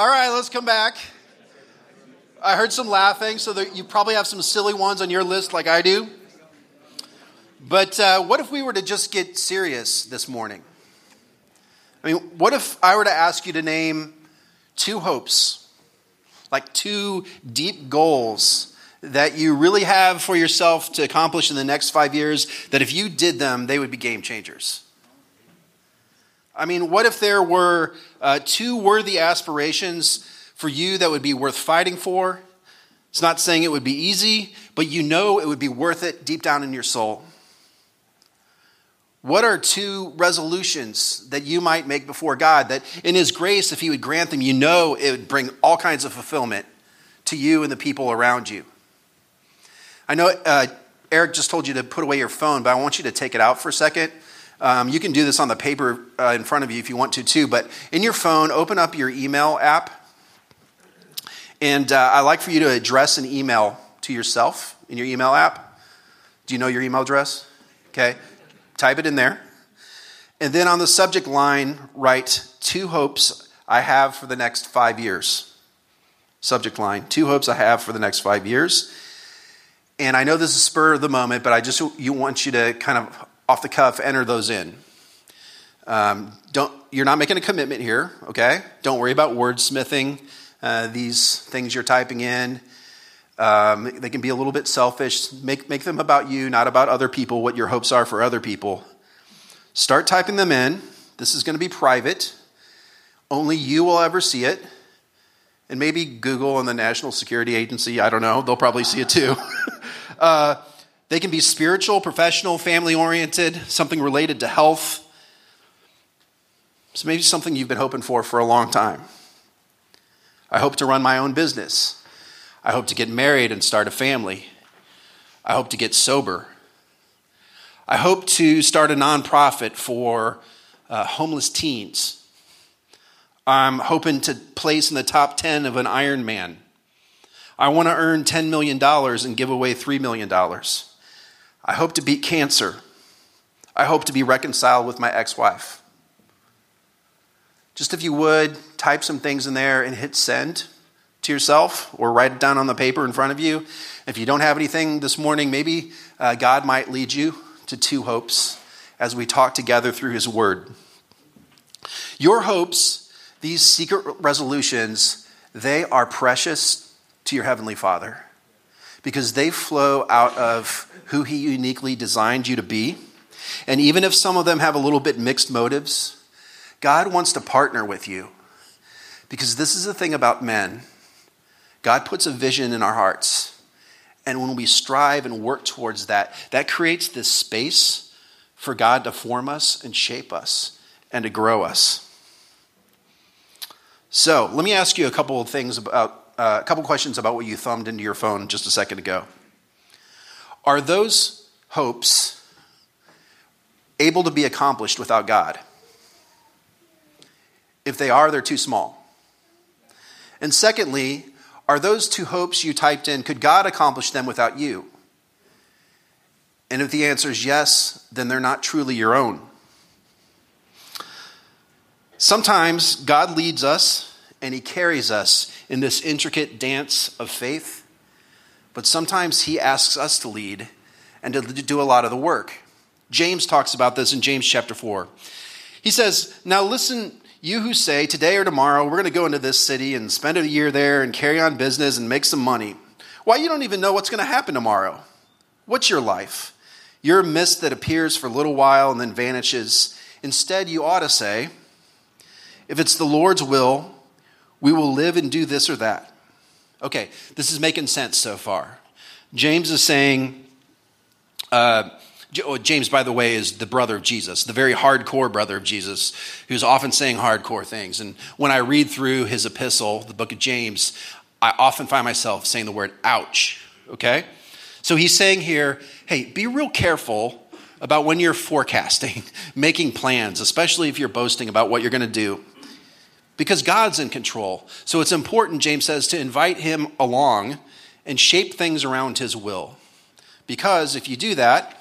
All right, let's come back. I heard some laughing, so you probably have some silly ones on your list like I do. But uh, what if we were to just get serious this morning? I mean, what if I were to ask you to name two hopes, like two deep goals that you really have for yourself to accomplish in the next five years, that if you did them, they would be game changers? I mean, what if there were uh, two worthy aspirations for you that would be worth fighting for? It's not saying it would be easy, but you know it would be worth it deep down in your soul. What are two resolutions that you might make before God that in His grace, if He would grant them, you know it would bring all kinds of fulfillment to you and the people around you? I know uh, Eric just told you to put away your phone, but I want you to take it out for a second. Um, you can do this on the paper uh, in front of you if you want to, too. But in your phone, open up your email app. And uh, I like for you to address an email to yourself in your email app. Do you know your email address? Okay. Type it in there. And then on the subject line, write two hopes I have for the next five years. Subject line, two hopes I have for the next five years. And I know this is spur of the moment, but I just you want you to kind of off the cuff, enter those in. Um, don't, you're not making a commitment here, okay? Don't worry about wordsmithing uh, these things you're typing in. Um, they can be a little bit selfish. Make, make them about you, not about other people, what your hopes are for other people. Start typing them in. This is going to be private. Only you will ever see it. And maybe Google and the National Security Agency, I don't know, they'll probably see it too. uh, they can be spiritual, professional, family oriented, something related to health. So maybe something you've been hoping for for a long time. I hope to run my own business. I hope to get married and start a family. I hope to get sober. I hope to start a nonprofit for uh, homeless teens. I'm hoping to place in the top 10 of an Ironman. I want to earn $10 million and give away $3 million. I hope to beat cancer. I hope to be reconciled with my ex wife. Just if you would, type some things in there and hit send to yourself or write it down on the paper in front of you. If you don't have anything this morning, maybe uh, God might lead you to two hopes as we talk together through His Word. Your hopes, these secret resolutions, they are precious to your Heavenly Father because they flow out of who He uniquely designed you to be. And even if some of them have a little bit mixed motives, God wants to partner with you. Because this is the thing about men God puts a vision in our hearts. And when we strive and work towards that, that creates this space for God to form us and shape us and to grow us. So, let me ask you a couple of things about uh, a couple questions about what you thumbed into your phone just a second ago. Are those hopes able to be accomplished without God? If they are, they're too small. And secondly, are those two hopes you typed in, could God accomplish them without you? And if the answer is yes, then they're not truly your own. Sometimes God leads us and He carries us in this intricate dance of faith, but sometimes He asks us to lead and to do a lot of the work. James talks about this in James chapter 4. He says, Now listen, you who say, Today or tomorrow, we're going to go into this city and spend a year there and carry on business and make some money. Why, you don't even know what's going to happen tomorrow. What's your life? You're a mist that appears for a little while and then vanishes. Instead, you ought to say, If it's the Lord's will, we will live and do this or that. Okay, this is making sense so far. James is saying, uh, oh, James, by the way, is the brother of Jesus, the very hardcore brother of Jesus, who's often saying hardcore things. And when I read through his epistle, the book of James, I often find myself saying the word ouch, okay? So he's saying here, hey, be real careful about when you're forecasting, making plans, especially if you're boasting about what you're going to do. Because God's in control. So it's important, James says, to invite him along and shape things around his will. Because if you do that,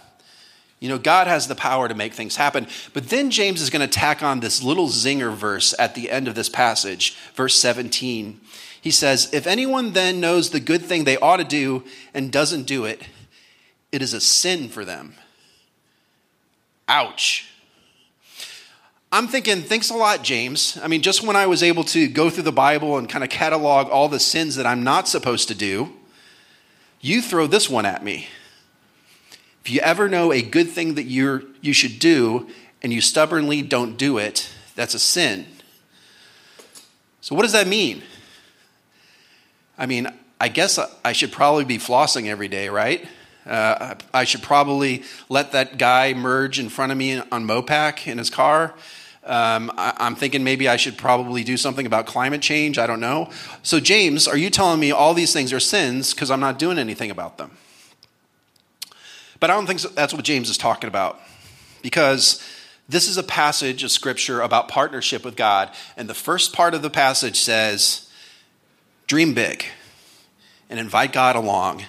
You know, God has the power to make things happen. But then James is going to tack on this little zinger verse at the end of this passage, verse 17. He says, If anyone then knows the good thing they ought to do and doesn't do it, it is a sin for them. Ouch. I'm thinking, thanks a lot, James. I mean, just when I was able to go through the Bible and kind of catalog all the sins that I'm not supposed to do, you throw this one at me. If you ever know a good thing that you're, you should do and you stubbornly don't do it, that's a sin. So, what does that mean? I mean, I guess I should probably be flossing every day, right? Uh, I should probably let that guy merge in front of me on Mopac in his car. Um, I, am thinking maybe I should probably do something about climate change. I don't know. So, James, are you telling me all these things are sins because I'm not doing anything about them? But I don't think that's what James is talking about because this is a passage of scripture about partnership with God. And the first part of the passage says, dream big and invite God along.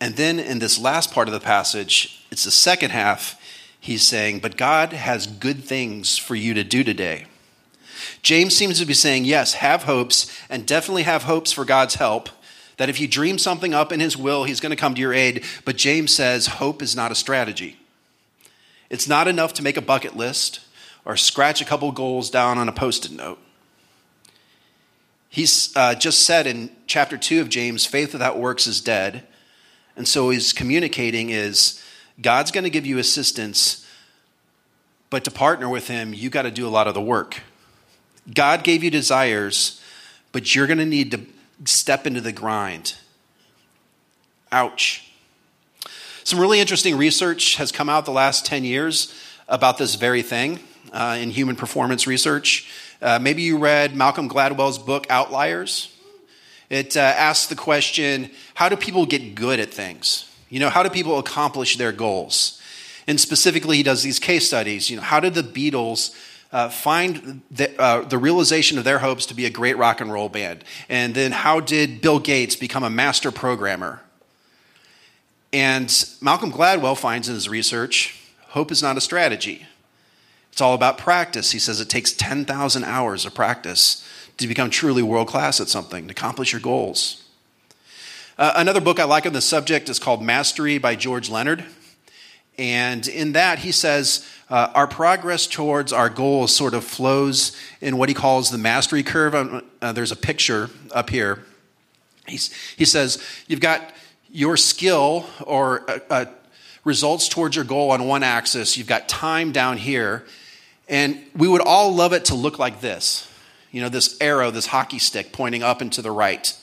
And then in this last part of the passage, it's the second half, he's saying, But God has good things for you to do today. James seems to be saying, Yes, have hopes, and definitely have hopes for God's help, that if you dream something up in His will, He's going to come to your aid. But James says hope is not a strategy. It's not enough to make a bucket list or scratch a couple goals down on a post it note. He's uh, just said in chapter 2 of James, faith without works is dead. And so he's communicating is God's going to give you assistance, but to partner with him, you got to do a lot of the work. God gave you desires, but you're going to need to step into the grind. Ouch. Some really interesting research has come out the last 10 years about this very thing uh, in human performance research. Uh, maybe you read Malcolm Gladwell's book, Outliers. It uh, asks the question how do people get good at things? You know, how do people accomplish their goals? And specifically, he does these case studies. You know, how did the Beatles uh, find the, uh, the realization of their hopes to be a great rock and roll band? And then how did Bill Gates become a master programmer? And Malcolm Gladwell finds in his research hope is not a strategy. It's all about practice. He says it takes 10,000 hours of practice to become truly world class at something, to accomplish your goals. Uh, another book I like on the subject is called Mastery by George Leonard. And in that, he says uh, our progress towards our goals sort of flows in what he calls the mastery curve. Um, uh, there's a picture up here. He's, he says, You've got your skill or uh, uh, results towards your goal on one axis, you've got time down here. And we would all love it to look like this you know, this arrow, this hockey stick pointing up and to the right.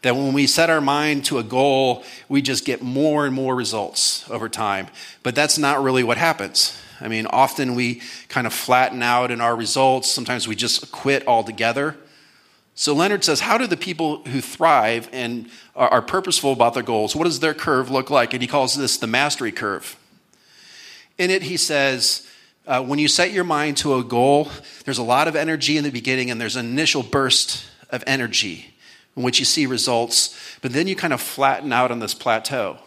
That when we set our mind to a goal, we just get more and more results over time. But that's not really what happens. I mean, often we kind of flatten out in our results. Sometimes we just quit altogether. So Leonard says, How do the people who thrive and are purposeful about their goals, what does their curve look like? And he calls this the mastery curve. In it, he says, uh, when you set your mind to a goal, there's a lot of energy in the beginning, and there's an initial burst of energy in which you see results, but then you kind of flatten out on this plateau.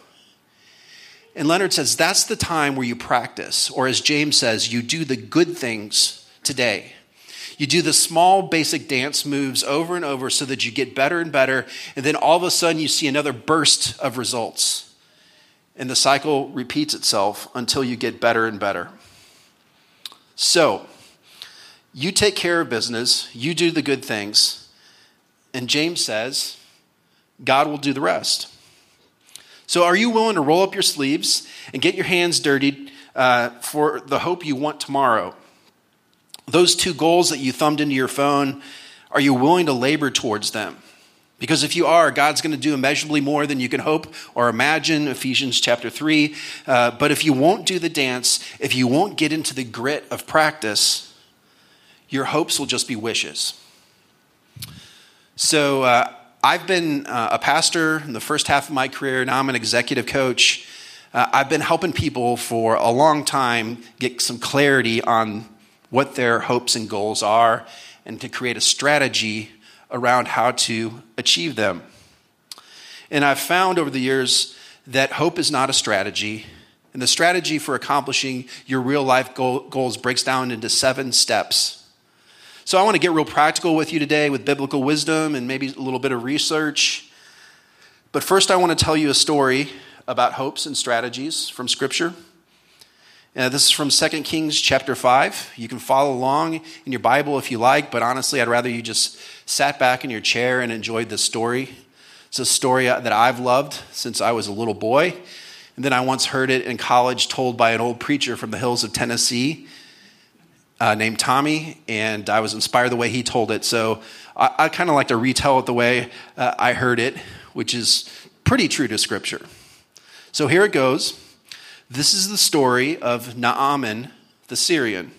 And Leonard says that's the time where you practice, or as James says, you do the good things today. You do the small basic dance moves over and over so that you get better and better, and then all of a sudden you see another burst of results. And the cycle repeats itself until you get better and better. So, you take care of business, you do the good things, and James says, God will do the rest. So, are you willing to roll up your sleeves and get your hands dirtied uh, for the hope you want tomorrow? Those two goals that you thumbed into your phone, are you willing to labor towards them? Because if you are, God's going to do immeasurably more than you can hope or imagine, Ephesians chapter 3. Uh, but if you won't do the dance, if you won't get into the grit of practice, your hopes will just be wishes. So uh, I've been uh, a pastor in the first half of my career. Now I'm an executive coach. Uh, I've been helping people for a long time get some clarity on what their hopes and goals are and to create a strategy around how to achieve them. And I've found over the years that hope is not a strategy, And the strategy for accomplishing your real life goal, goals breaks down into seven steps. So I want to get real practical with you today with biblical wisdom and maybe a little bit of research. But first, I want to tell you a story about hopes and strategies from Scripture. Uh, this is from 2 Kings chapter 5. You can follow along in your Bible if you like, but honestly, I'd rather you just sat back in your chair and enjoyed this story. It's a story that I've loved since I was a little boy. And then I once heard it in college told by an old preacher from the hills of Tennessee uh, named Tommy, and I was inspired the way he told it. So I, I kind of like to retell it the way uh, I heard it, which is pretty true to Scripture. So here it goes. This is the story of Naaman the Syrian.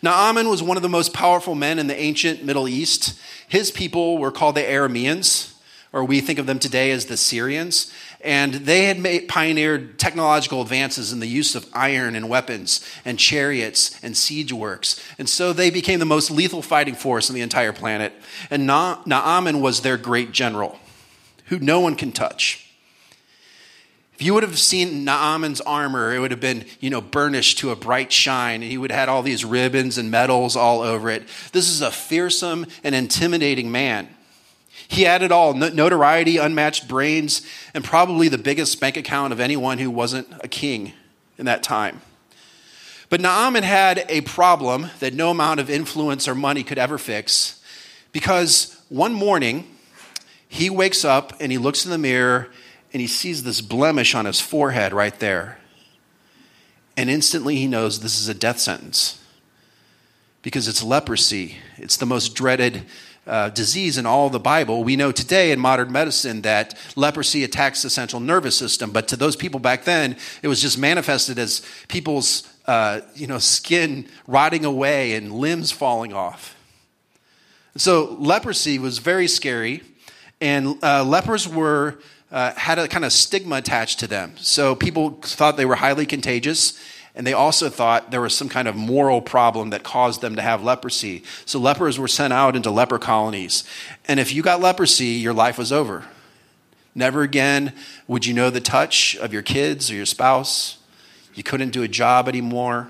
Naaman was one of the most powerful men in the ancient Middle East. His people were called the Arameans, or we think of them today as the Syrians. And they had made, pioneered technological advances in the use of iron and weapons and chariots and siege works. And so they became the most lethal fighting force on the entire planet. And Na- Naaman was their great general, who no one can touch. If you would have seen Naaman's armor, it would have been, you know, burnished to a bright shine. And he would have had all these ribbons and medals all over it. This is a fearsome and intimidating man. He had it all notoriety, unmatched brains, and probably the biggest bank account of anyone who wasn't a king in that time. But Naaman had a problem that no amount of influence or money could ever fix because one morning he wakes up and he looks in the mirror and he sees this blemish on his forehead right there. And instantly he knows this is a death sentence because it's leprosy. It's the most dreaded uh, disease in all the Bible. We know today in modern medicine that leprosy attacks the central nervous system, but to those people back then, it was just manifested as people's uh, you know, skin rotting away and limbs falling off. So leprosy was very scary, and uh, lepers were uh, had a kind of stigma attached to them. So people thought they were highly contagious, and they also thought there was some kind of moral problem that caused them to have leprosy. So lepers were sent out into leper colonies. And if you got leprosy, your life was over. Never again would you know the touch of your kids or your spouse. You couldn't do a job anymore.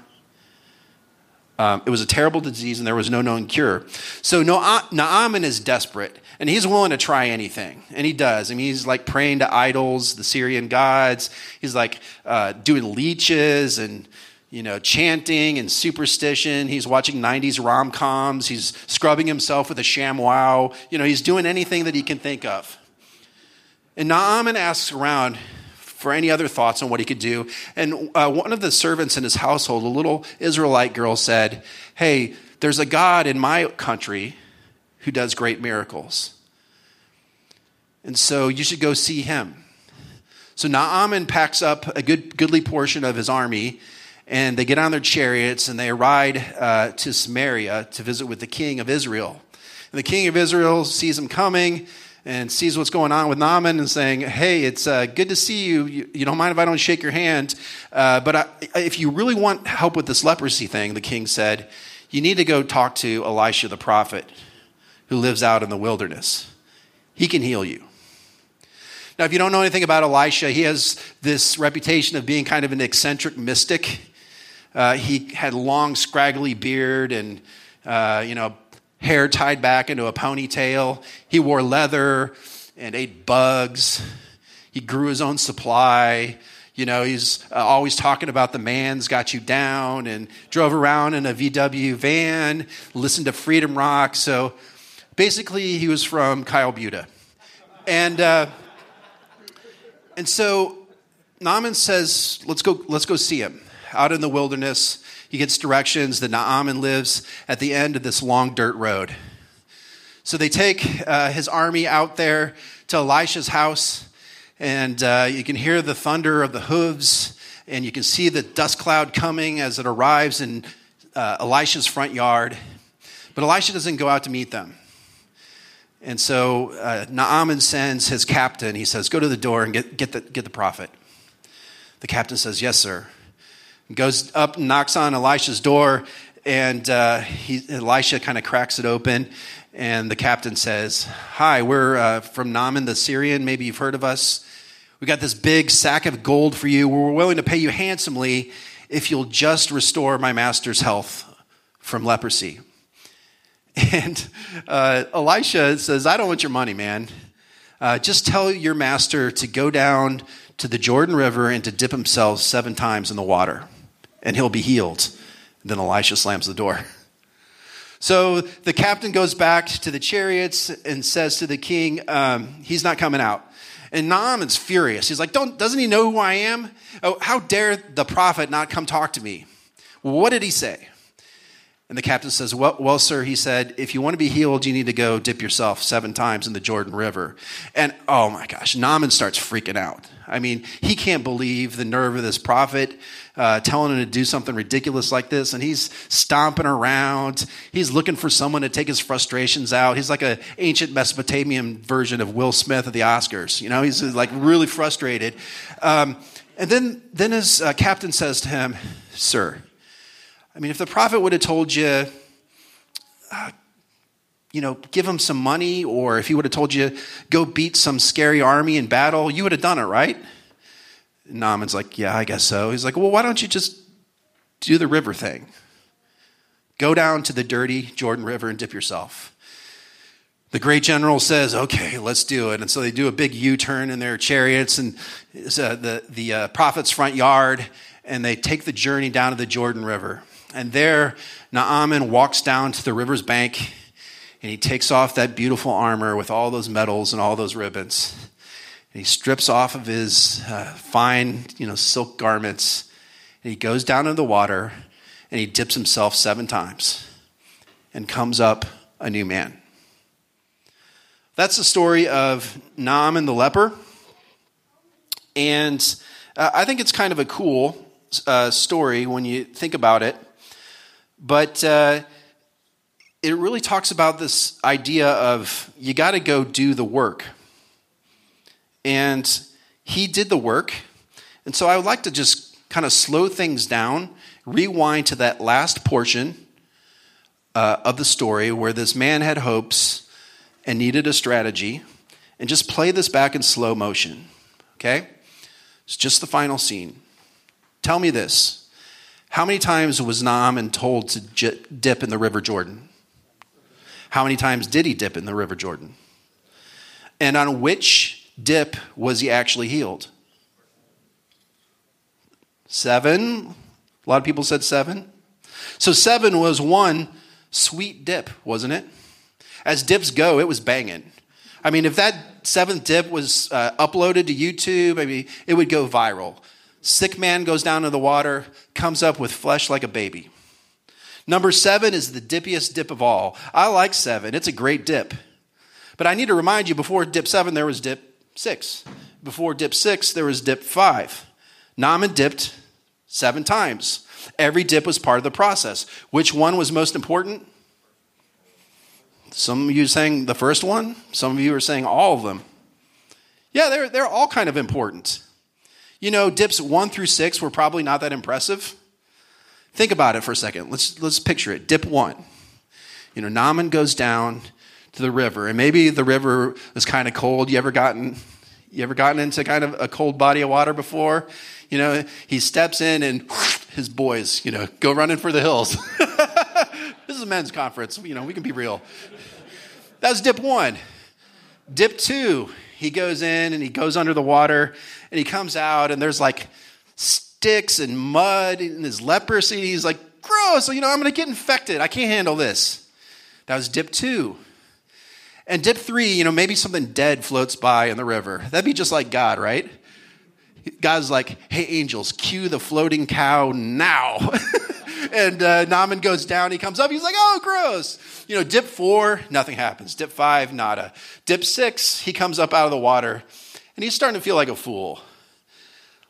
Um, it was a terrible disease and there was no known cure. So Naaman is desperate and he's willing to try anything. And he does. I mean, he's like praying to idols, the Syrian gods. He's like uh, doing leeches and, you know, chanting and superstition. He's watching 90s rom coms. He's scrubbing himself with a ShamWow. You know, he's doing anything that he can think of. And Naaman asks around, for any other thoughts on what he could do. And uh, one of the servants in his household, a little Israelite girl, said, Hey, there's a God in my country who does great miracles. And so you should go see him. So Naaman packs up a good, goodly portion of his army, and they get on their chariots and they ride uh, to Samaria to visit with the king of Israel. And the king of Israel sees him coming and sees what's going on with Naaman and saying, Hey, it's uh, good to see you. you. you. don't mind if I don't shake your hand. Uh, but I, if you really want help with this leprosy thing, the king said, you need to go talk to Elisha the prophet who lives out in the wilderness. He can heal you. Now, if you don't know anything about Elisha, he has this reputation of being kind of an eccentric mystic. Uh, he had long, scraggly beard and, uh, you know, hair tied back into a ponytail. He wore leather and ate bugs. He grew his own supply. You know, he's uh, always talking about the man's got you down and drove around in a VW van, listened to Freedom Rock. So basically, he was from Kyle Buda. And, uh, and so Naaman says, let's go, let's go see him out in the wilderness. He gets directions that Naaman lives at the end of this long dirt road. So they take uh, his army out there to Elisha's house, and uh, you can hear the thunder of the hooves, and you can see the dust cloud coming as it arrives in uh, Elisha's front yard. But Elisha doesn't go out to meet them. And so uh, Naaman sends his captain. He says, Go to the door and get, get, the, get the prophet. The captain says, Yes, sir goes up and knocks on Elisha's door, and uh, he, Elisha kind of cracks it open. And the captain says, Hi, we're uh, from Naaman the Syrian. Maybe you've heard of us. We got this big sack of gold for you. We're willing to pay you handsomely if you'll just restore my master's health from leprosy. And uh, Elisha says, I don't want your money, man. Uh, just tell your master to go down to the Jordan River and to dip himself seven times in the water, and he'll be healed. And then Elisha slams the door. So the captain goes back to the chariots and says to the king, um, He's not coming out. And Naaman's furious. He's like, Don't, Doesn't he know who I am? Oh, how dare the prophet not come talk to me? What did he say? And the captain says, well, well, sir, he said, if you want to be healed, you need to go dip yourself seven times in the Jordan River. And oh my gosh, Naaman starts freaking out. I mean, he can't believe the nerve of this prophet uh, telling him to do something ridiculous like this. And he's stomping around. He's looking for someone to take his frustrations out. He's like an ancient Mesopotamian version of Will Smith at the Oscars. You know, he's like really frustrated. Um, and then, then his uh, captain says to him, Sir, I mean, if the prophet would have told you, uh, you know, give him some money, or if he would have told you, go beat some scary army in battle, you would have done it, right? Naaman's like, yeah, I guess so. He's like, well, why don't you just do the river thing? Go down to the dirty Jordan River and dip yourself. The great general says, okay, let's do it. And so they do a big U turn in their chariots and uh, the, the uh, prophet's front yard, and they take the journey down to the Jordan River. And there, Naaman walks down to the river's bank and he takes off that beautiful armor with all those medals and all those ribbons. And he strips off of his uh, fine, you know, silk garments. And he goes down into the water and he dips himself seven times and comes up a new man. That's the story of Naaman the leper. And uh, I think it's kind of a cool uh, story when you think about it. But uh, it really talks about this idea of you got to go do the work. And he did the work. And so I would like to just kind of slow things down, rewind to that last portion uh, of the story where this man had hopes and needed a strategy, and just play this back in slow motion. Okay? It's just the final scene. Tell me this how many times was Naaman told to dip in the River Jordan? How many times did he dip in the River Jordan? And on which dip was he actually healed? Seven. A lot of people said seven. So seven was one sweet dip, wasn't it? As dips go, it was banging. I mean, if that seventh dip was uh, uploaded to YouTube, maybe it would go viral. Sick man goes down to the water, comes up with flesh like a baby. Number seven is the dippiest dip of all. I like seven, it's a great dip. But I need to remind you before dip seven, there was dip six. Before dip six, there was dip five. Naaman dipped seven times. Every dip was part of the process. Which one was most important? Some of you saying the first one, some of you are saying all of them. Yeah, they're, they're all kind of important. You know, dips one through six were probably not that impressive. Think about it for a second. Let's, let's picture it. Dip one. You know, Naaman goes down to the river, and maybe the river was kind of cold. You ever gotten, you ever gotten into kind of a cold body of water before? You know, he steps in and his boys, you know, go running for the hills. this is a men's conference. You know, we can be real. That's dip one. Dip two, he goes in and he goes under the water and he comes out and there's like sticks and mud and his leprosy. He's like, gross, you know, I'm going to get infected. I can't handle this. That was dip two. And dip three, you know, maybe something dead floats by in the river. That'd be just like God, right? God's like, hey, angels, cue the floating cow now. and uh, Naaman goes down. He comes up. He's like, oh, gross. You know, dip four, nothing happens. Dip five, nada. Dip six, he comes up out of the water and he's starting to feel like a fool.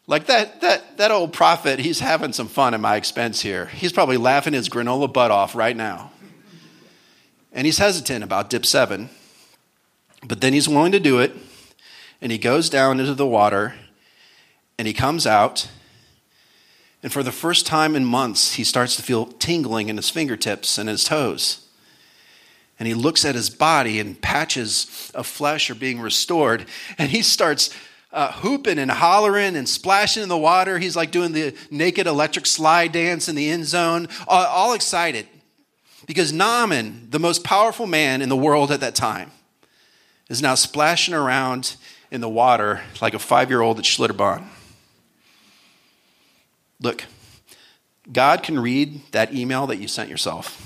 Like that, that, that old prophet, he's having some fun at my expense here. He's probably laughing his granola butt off right now. And he's hesitant about dip seven, but then he's willing to do it. And he goes down into the water and he comes out. And for the first time in months, he starts to feel tingling in his fingertips and his toes and he looks at his body and patches of flesh are being restored and he starts uh, hooping and hollering and splashing in the water. He's like doing the naked electric slide dance in the end zone, all, all excited. Because Naaman, the most powerful man in the world at that time, is now splashing around in the water like a five year old at Schlitterbahn. Look, God can read that email that you sent yourself.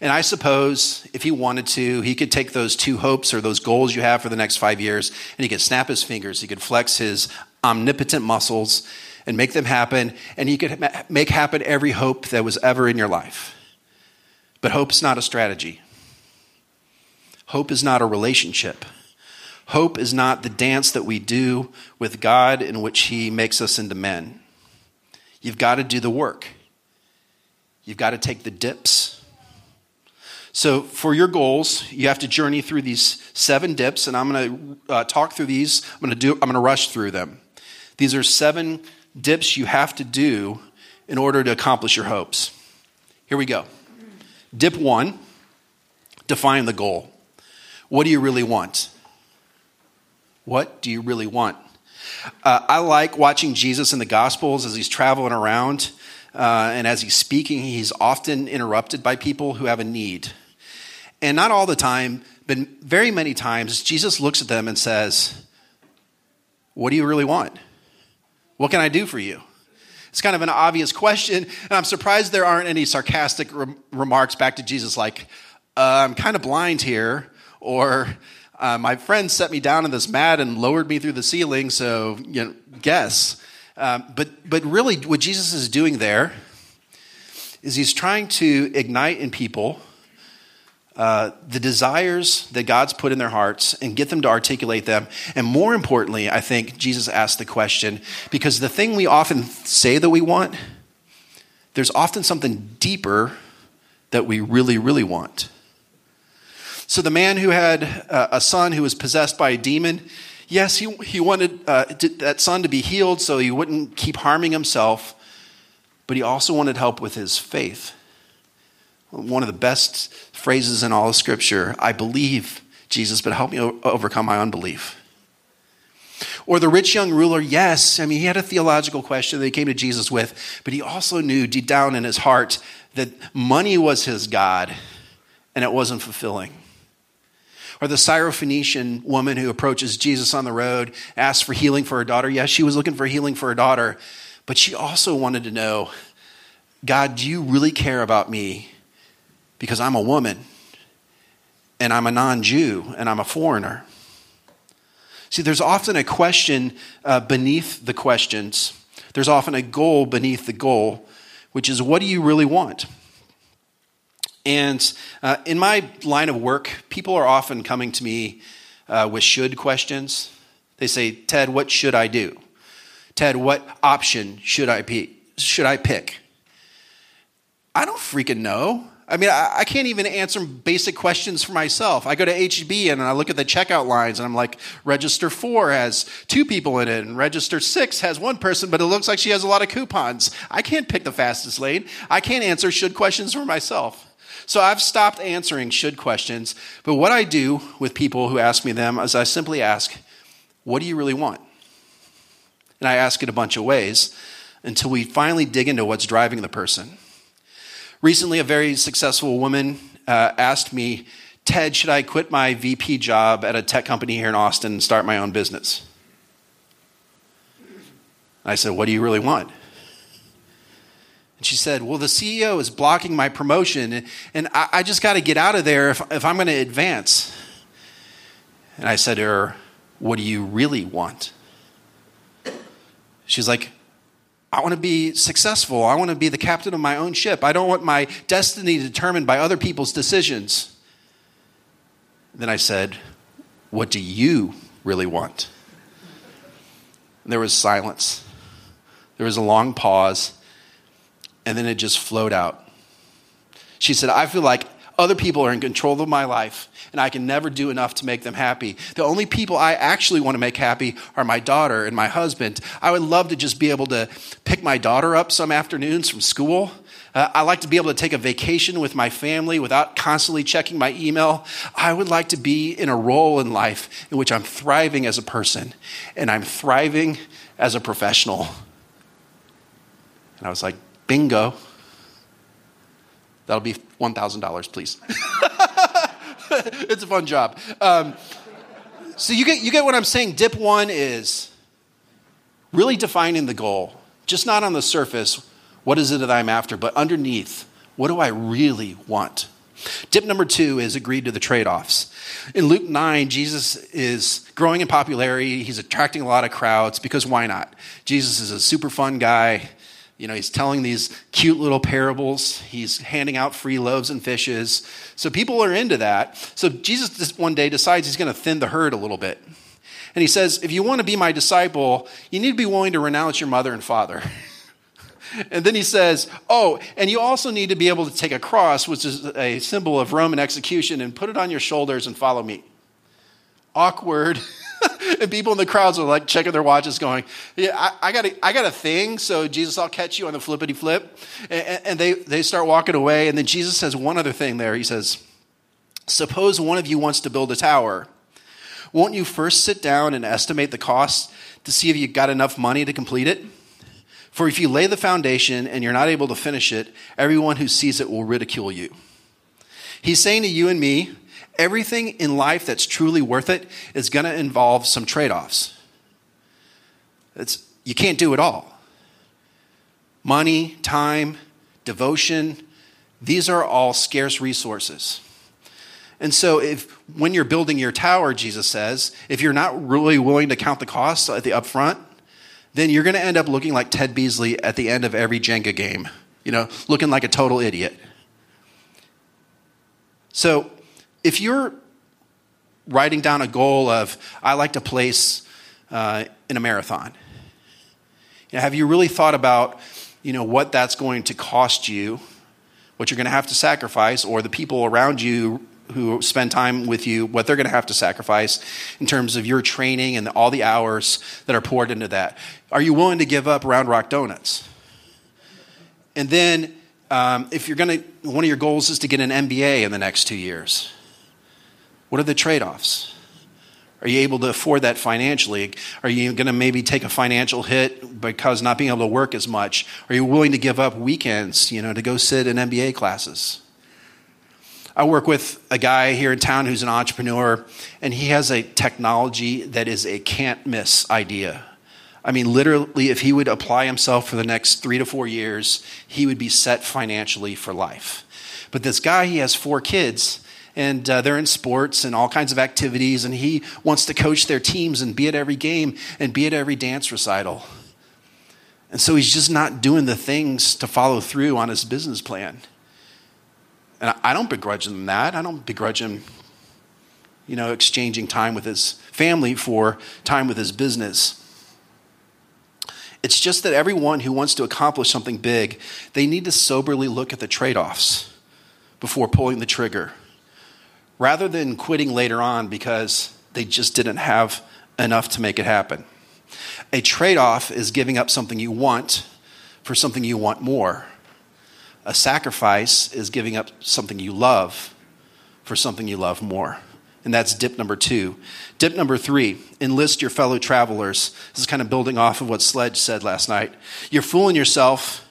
And I suppose if he wanted to, he could take those two hopes or those goals you have for the next five years and he could snap his fingers. He could flex his omnipotent muscles and make them happen. And he could make happen every hope that was ever in your life. But hope's not a strategy, hope is not a relationship. Hope is not the dance that we do with God in which he makes us into men. You've got to do the work. You've got to take the dips. So, for your goals, you have to journey through these seven dips, and I'm going to uh, talk through these. I'm going to do. I'm going to rush through them. These are seven dips you have to do in order to accomplish your hopes. Here we go. Dip one: define the goal. What do you really want? What do you really want? Uh, I like watching Jesus in the Gospels as he's traveling around. Uh, and as he's speaking, he's often interrupted by people who have a need. And not all the time, but very many times, Jesus looks at them and says, What do you really want? What can I do for you? It's kind of an obvious question, and I'm surprised there aren't any sarcastic re- remarks back to Jesus like, uh, I'm kind of blind here, or uh, my friend set me down in this mat and lowered me through the ceiling, so you know, guess. Um, but, but really, what Jesus is doing there is he's trying to ignite in people uh, the desires that God's put in their hearts and get them to articulate them. And more importantly, I think Jesus asked the question because the thing we often say that we want, there's often something deeper that we really, really want. So the man who had uh, a son who was possessed by a demon, yes, he, he wanted uh, that son to be healed so he wouldn't keep harming himself, but he also wanted help with his faith. One of the best phrases in all of Scripture I believe, Jesus, but help me overcome my unbelief. Or the rich young ruler, yes, I mean, he had a theological question that he came to Jesus with, but he also knew deep down in his heart that money was his God and it wasn't fulfilling. Or the Syrophoenician woman who approaches Jesus on the road, asks for healing for her daughter. Yes, she was looking for healing for her daughter, but she also wanted to know God, do you really care about me because I'm a woman and I'm a non Jew and I'm a foreigner. See, there's often a question uh, beneath the questions. There's often a goal beneath the goal, which is what do you really want? And uh, in my line of work, people are often coming to me uh, with should questions. They say, Ted, what should I do? Ted, what option should I, should I pick? I don't freaking know. I mean, I, I, can't even answer basic questions for myself. I go to HB and I look at the checkout lines and I'm like, register four has two people in it, and register six has one person, but it looks like she has a lot of coupons. I can't pick the fastest lane. I can't answer should questions for myself. So I've stopped answering should questions. But what I do with people who ask me them is I simply ask, what do you really want? And I ask it a bunch of ways until we finally dig into what's driving the person. Recently, a very successful woman uh, asked me, Ted, should I quit my VP job at a tech company here in Austin and start my own business? I said, What do you really want? She said, Well, the CEO is blocking my promotion, and I, I just got to get out of there if, if I'm going to advance. And I said to her, What do you really want? She's like, I want to be successful. I want to be the captain of my own ship. I don't want my destiny determined by other people's decisions. Then I said, What do you really want? And there was silence. There was a long pause, and then it just flowed out. She said, I feel like other people are in control of my life, and I can never do enough to make them happy. The only people I actually want to make happy are my daughter and my husband. I would love to just be able to pick my daughter up some afternoons from school. Uh, I like to be able to take a vacation with my family without constantly checking my email. I would like to be in a role in life in which I'm thriving as a person and I'm thriving as a professional. And I was like, bingo. That'll be $1,000, please. it's a fun job. Um, so you get, you get what I'm saying. Dip one is really defining the goal, just not on the surface, what is it that I'm after, but underneath, what do I really want? Dip number two is agreed to the trade offs. In Luke 9, Jesus is growing in popularity. He's attracting a lot of crowds because why not? Jesus is a super fun guy. You know, he's telling these cute little parables. He's handing out free loaves and fishes. So people are into that. So Jesus one day decides he's going to thin the herd a little bit. And he says, if you want to be my disciple, you need to be willing to renounce your mother and father. and then he says, oh, and you also need to be able to take a cross, which is a symbol of Roman execution, and put it on your shoulders and follow me. Awkward. and people in the crowds are like checking their watches, going, "Yeah, I, I, got a, I got a thing." So Jesus, I'll catch you on the flippity flip, and, and they they start walking away. And then Jesus says one other thing there. He says, "Suppose one of you wants to build a tower. Won't you first sit down and estimate the cost to see if you got enough money to complete it?" For if you lay the foundation and you're not able to finish it, everyone who sees it will ridicule you. He's saying to you and me, everything in life that's truly worth it is going to involve some trade offs. You can't do it all. Money, time, devotion, these are all scarce resources. And so, if when you're building your tower, Jesus says, if you're not really willing to count the costs at the upfront, then you're going to end up looking like Ted Beasley at the end of every Jenga game, you know, looking like a total idiot. So, if you're writing down a goal of, I like to place uh, in a marathon, you know, have you really thought about, you know, what that's going to cost you, what you're going to have to sacrifice, or the people around you who spend time with you, what they're going to have to sacrifice in terms of your training and all the hours that are poured into that? Are you willing to give up Round Rock Donuts? And then, um, if you're going to, one of your goals is to get an MBA in the next two years what are the trade offs? Are you able to afford that financially? Are you going to maybe take a financial hit because not being able to work as much? Are you willing to give up weekends, you know, to go sit in MBA classes? I work with a guy here in town who's an entrepreneur, and he has a technology that is a can't miss idea. I mean, literally, if he would apply himself for the next three to four years, he would be set financially for life. But this guy, he has four kids, and uh, they're in sports and all kinds of activities, and he wants to coach their teams and be at every game and be at every dance recital. And so he's just not doing the things to follow through on his business plan. And I don't begrudge him that. I don't begrudge him, you know, exchanging time with his family for time with his business. It's just that everyone who wants to accomplish something big, they need to soberly look at the trade offs before pulling the trigger rather than quitting later on because they just didn't have enough to make it happen. A trade off is giving up something you want for something you want more. A sacrifice is giving up something you love for something you love more. And that's dip number two. Dip number three, enlist your fellow travelers. This is kind of building off of what Sledge said last night. You're fooling yourself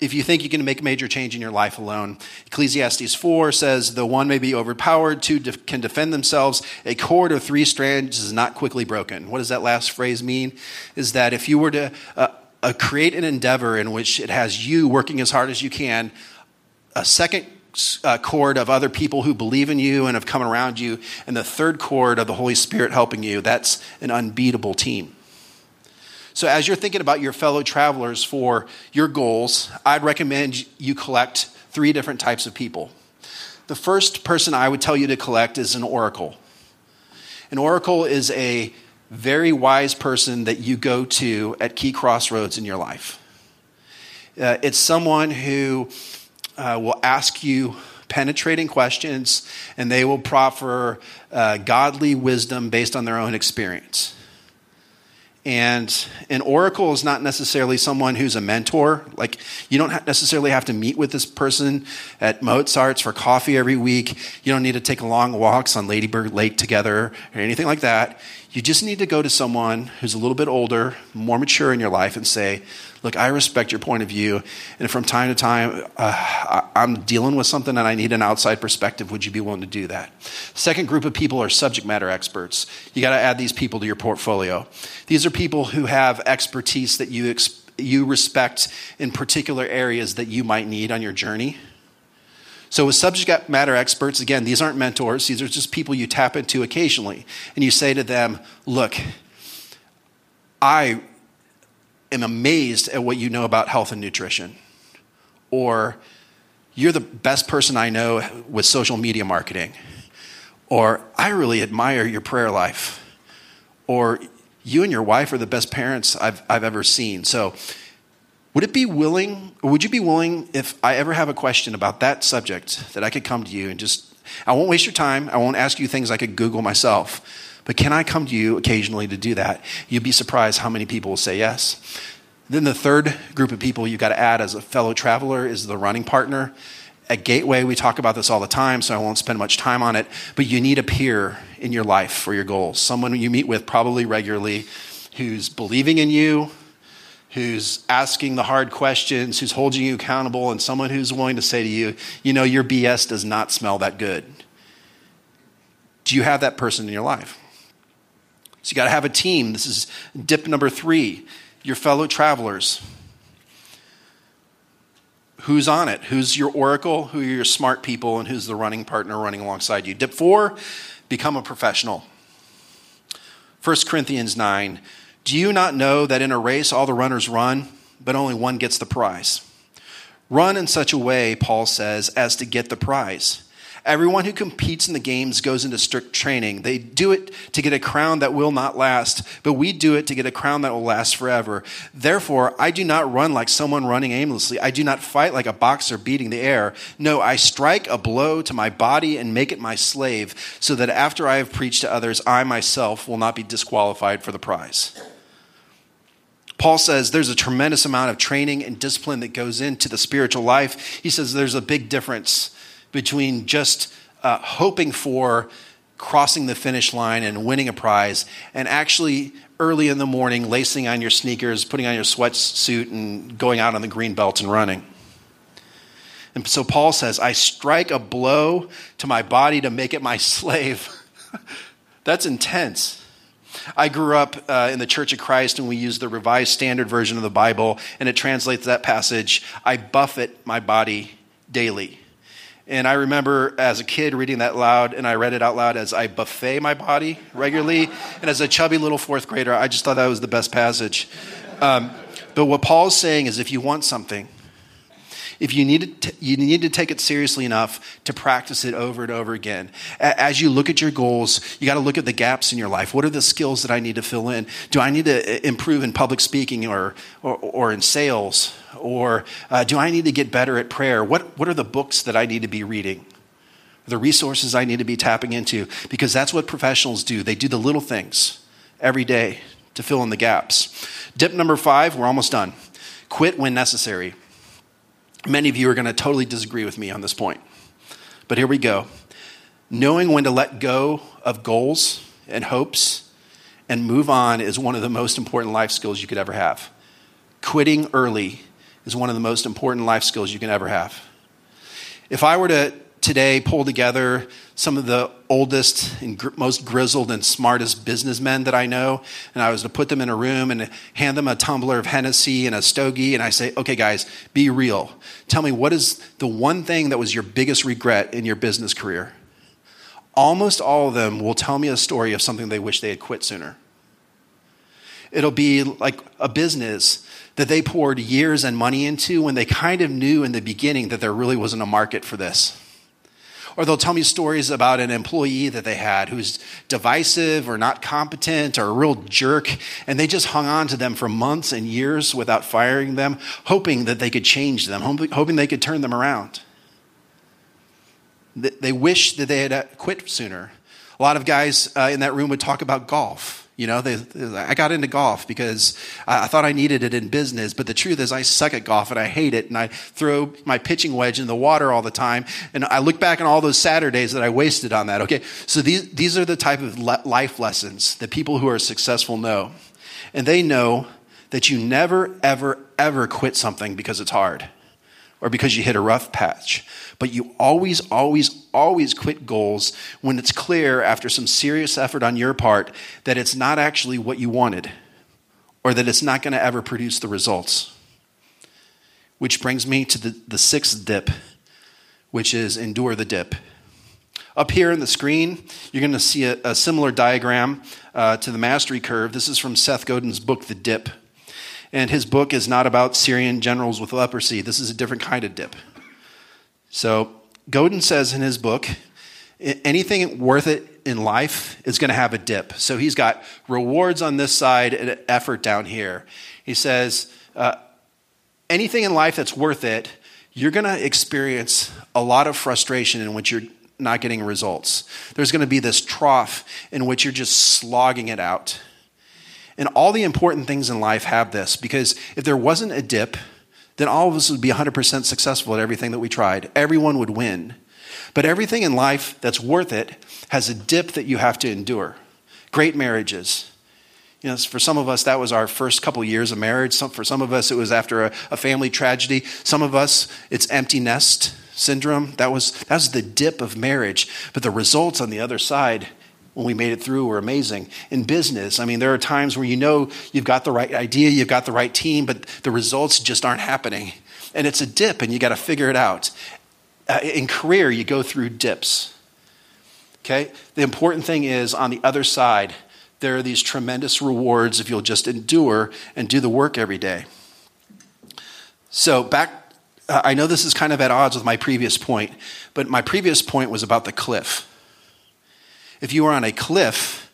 if you think you can make major change in your life alone. Ecclesiastes 4 says, the one may be overpowered, two can defend themselves. A cord of three strands is not quickly broken. What does that last phrase mean? Is that if you were to uh, uh, create an endeavor in which it has you working as hard as you can, a second uh, cord of other people who believe in you and have come around you, and the third cord of the Holy Spirit helping you, that's an unbeatable team. So, as you're thinking about your fellow travelers for your goals, I'd recommend you collect three different types of people. The first person I would tell you to collect is an oracle. An oracle is a very wise person that you go to at key crossroads in your life. Uh, it's someone who uh, will ask you penetrating questions and they will proffer uh, godly wisdom based on their own experience And an oracle is not necessarily someone who's a mentor. Like, you don't necessarily have to meet with this person at Mozart's for coffee every week. You don't need to take long walks on Ladybird Lake together or anything like that. You just need to go to someone who's a little bit older, more mature in your life, and say, Look, I respect your point of view. And from time to time, uh, I'm dealing with something and I need an outside perspective. Would you be willing to do that? Second group of people are subject matter experts. You got to add these people to your portfolio. These are people who have expertise that you, ex- you respect in particular areas that you might need on your journey. So, with subject matter experts, again, these aren't mentors, these are just people you tap into occasionally. And you say to them, Look, I am amazed at what you know about health and nutrition. Or, you're the best person I know with social media marketing. Or, I really admire your prayer life. Or, you and your wife are the best parents I've, I've ever seen. So, would it be willing, or would you be willing if I ever have a question about that subject that I could come to you and just, I won't waste your time. I won't ask you things I could Google myself. But can I come to you occasionally to do that? You'd be surprised how many people will say yes. Then the third group of people you've got to add as a fellow traveler is the running partner. At Gateway, we talk about this all the time, so I won't spend much time on it. But you need a peer in your life for your goals. Someone you meet with probably regularly who's believing in you, who's asking the hard questions, who's holding you accountable, and someone who's willing to say to you, you know, your BS does not smell that good. Do you have that person in your life? So you got to have a team. This is dip number three your fellow travelers. Who's on it? Who's your oracle? Who are your smart people? And who's the running partner running alongside you? Dip four, become a professional. 1 Corinthians 9. Do you not know that in a race all the runners run, but only one gets the prize? Run in such a way, Paul says, as to get the prize. Everyone who competes in the games goes into strict training. They do it to get a crown that will not last, but we do it to get a crown that will last forever. Therefore, I do not run like someone running aimlessly. I do not fight like a boxer beating the air. No, I strike a blow to my body and make it my slave, so that after I have preached to others, I myself will not be disqualified for the prize. Paul says there's a tremendous amount of training and discipline that goes into the spiritual life. He says there's a big difference between just uh, hoping for crossing the finish line and winning a prize and actually early in the morning lacing on your sneakers, putting on your sweatsuit, and going out on the green belt and running. And so Paul says, I strike a blow to my body to make it my slave. That's intense. I grew up uh, in the Church of Christ and we use the Revised Standard Version of the Bible, and it translates that passage I buffet my body daily. And I remember as a kid reading that loud, and I read it out loud as I buffet my body regularly. and as a chubby little fourth grader, I just thought that was the best passage. Um, but what Paul's saying is if you want something, if you need, to, you need to take it seriously enough to practice it over and over again. As you look at your goals, you got to look at the gaps in your life. What are the skills that I need to fill in? Do I need to uh, improve in public speaking or, or, or in sales? Or uh, do I need to get better at prayer? What, what are the books that I need to be reading? The resources I need to be tapping into? Because that's what professionals do. They do the little things every day to fill in the gaps. Dip number five, we're almost done. Quit when necessary. Many of you are going to totally disagree with me on this point. But here we go. Knowing when to let go of goals and hopes and move on is one of the most important life skills you could ever have. Quitting early is one of the most important life skills you can ever have. If I were to today pull together some of the oldest and gr- most grizzled and smartest businessmen that I know, and I was to put them in a room and hand them a tumbler of Hennessy and a stogie, and I say, okay, guys, be real. Tell me, what is the one thing that was your biggest regret in your business career? Almost all of them will tell me a story of something they wish they had quit sooner. It'll be like a business that they poured years and money into when they kind of knew in the beginning that there really wasn't a market for this. Or they'll tell me stories about an employee that they had who's divisive or not competent or a real jerk, and they just hung on to them for months and years without firing them, hoping that they could change them, hoping they could turn them around. They wish that they had uh, quit sooner. A lot of guys uh, in that room would talk about golf You know, they, I got into golf because I, I, thought I needed it in business, but the truth is I suck at golf and I hate it, and I throw my pitching wedge in the water all the time. And I look back on all those Saturdays that I wasted on that. Okay, so these these are the type of life lessons that people who are successful know, and they know that you never, ever, ever quit something because it's hard or because you hit a rough patch. But you always, always, always quit goals when it's clear after some serious effort on your part that it's not actually what you wanted or that it's not going to ever produce the results. Which brings me to the, the sixth dip, which is endure the dip. Up here in the screen, you're going to see a, a similar diagram uh, to the mastery curve. This is from Seth Godin's book, The Dip. And his book is not about Syrian generals with leprosy. This is a different kind of dip. So, Godin says in his book, anything worth it in life is going to have a dip. So, he's got rewards on this side and effort down here. He says, uh, anything in life that's worth it, you're going to experience a lot of frustration in which you're not getting results. There's going to be this trough in which you're just slogging it out. And all the important things in life have this because if there wasn't a dip, then all of us would be 100% successful at everything that we tried. Everyone would win. But everything in life that's worth it has a dip that you have to endure. Great marriages. You know, for some of us, that was our first couple years of marriage. Some, for some of us, it was after a, a family tragedy. Some of us, it's empty nest syndrome. That was, that was the dip of marriage. But the results on the other side when we made it through were amazing. In business, I mean, there are times where you know you've got the right idea, you've got the right team, but the results just aren't happening. And it's a dip, and you got to figure it out. Uh, in career, you go through dips. Okay? The important thing is on the other side, there are these tremendous rewards if you'll just endure and do the work every day. So, back, uh, I know this is kind of at odds with my previous point, but my previous point was about the cliff if you are on a cliff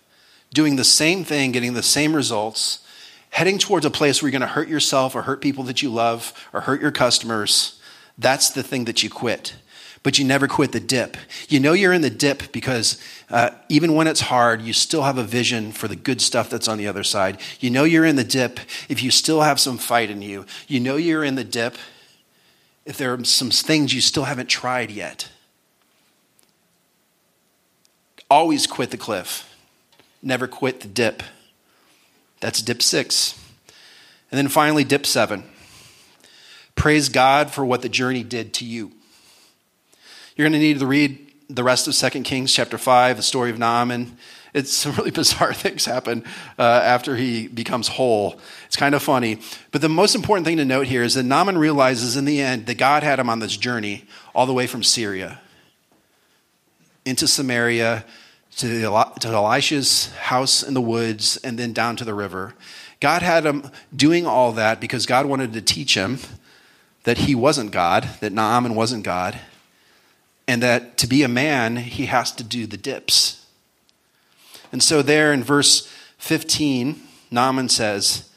doing the same thing, getting the same results, heading towards a place where you're going to hurt yourself or hurt people that you love or hurt your customers, that's the thing that you quit. But you never quit the dip. You know you're in the dip because uh, even when it's hard, you still have a vision for the good stuff that's on the other side. You know you're in the dip if you still have some fight in you. You know you're in the dip if there are some things you still haven't tried yet always quit the cliff, never quit the dip. That's dip six. And then finally, dip seven. Praise God for what the journey did to you. You're going to need to read the rest of 2 Kings chapter 5, the story of Naaman. It's some really bizarre things happen uh, after he becomes whole. It's kind of funny. But the most important thing to note here is that Naaman realizes in the end that God had him on this journey all the way from Syria into Samaria to, to Elisha's house in the woods and then down to the river. God had him doing all that because God wanted to teach him that he wasn't God, that Naaman wasn't God, and that to be a man, he has to do the dips. And so, there in verse 15, Naaman says,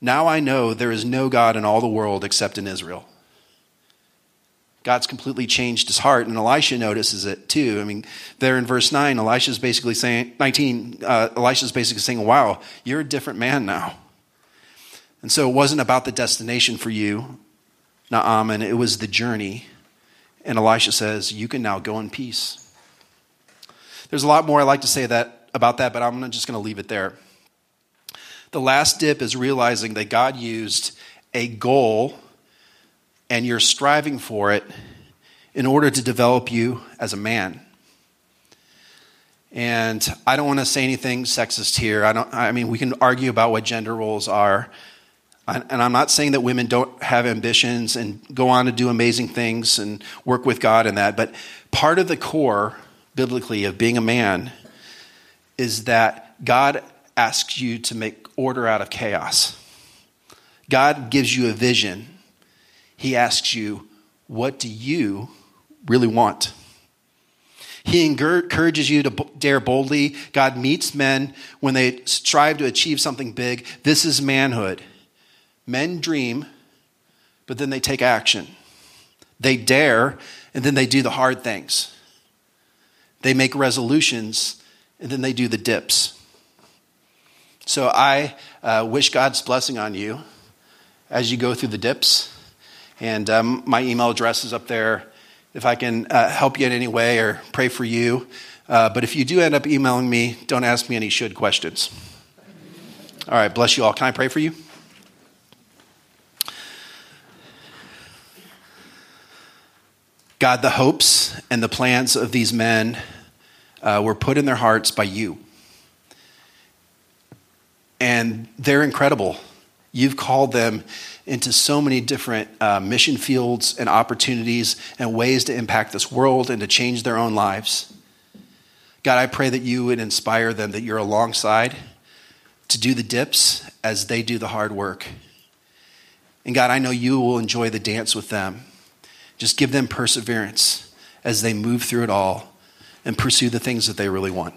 Now I know there is no God in all the world except in Israel. God's completely changed his heart, and Elisha notices it too. I mean, there in verse 9, Elisha's basically saying, 19, uh, Elisha's basically saying, Wow, you're a different man now. And so it wasn't about the destination for you, Naaman, it was the journey. And Elisha says, You can now go in peace. There's a lot more I'd like to say that, about that, but I'm just going to leave it there. The last dip is realizing that God used a goal and you're striving for it in order to develop you as a man. And I don't want to say anything sexist here. I, don't, I mean, we can argue about what gender roles are. And I'm not saying that women don't have ambitions and go on to do amazing things and work with God in that. But part of the core, biblically, of being a man is that God asks you to make order out of chaos. God gives you a vision he asks you, What do you really want? He encourages you to dare boldly. God meets men when they strive to achieve something big. This is manhood. Men dream, but then they take action. They dare, and then they do the hard things. They make resolutions, and then they do the dips. So I uh, wish God's blessing on you as you go through the dips. And um, my email address is up there if I can uh, help you in any way or pray for you. Uh, but if you do end up emailing me, don't ask me any should questions. All right, bless you all. Can I pray for you? God, the hopes and the plans of these men uh, were put in their hearts by you. And they're incredible. You've called them into so many different uh, mission fields and opportunities and ways to impact this world and to change their own lives. God, I pray that you would inspire them, that you're alongside to do the dips as they do the hard work. And God, I know you will enjoy the dance with them. Just give them perseverance as they move through it all and pursue the things that they really want.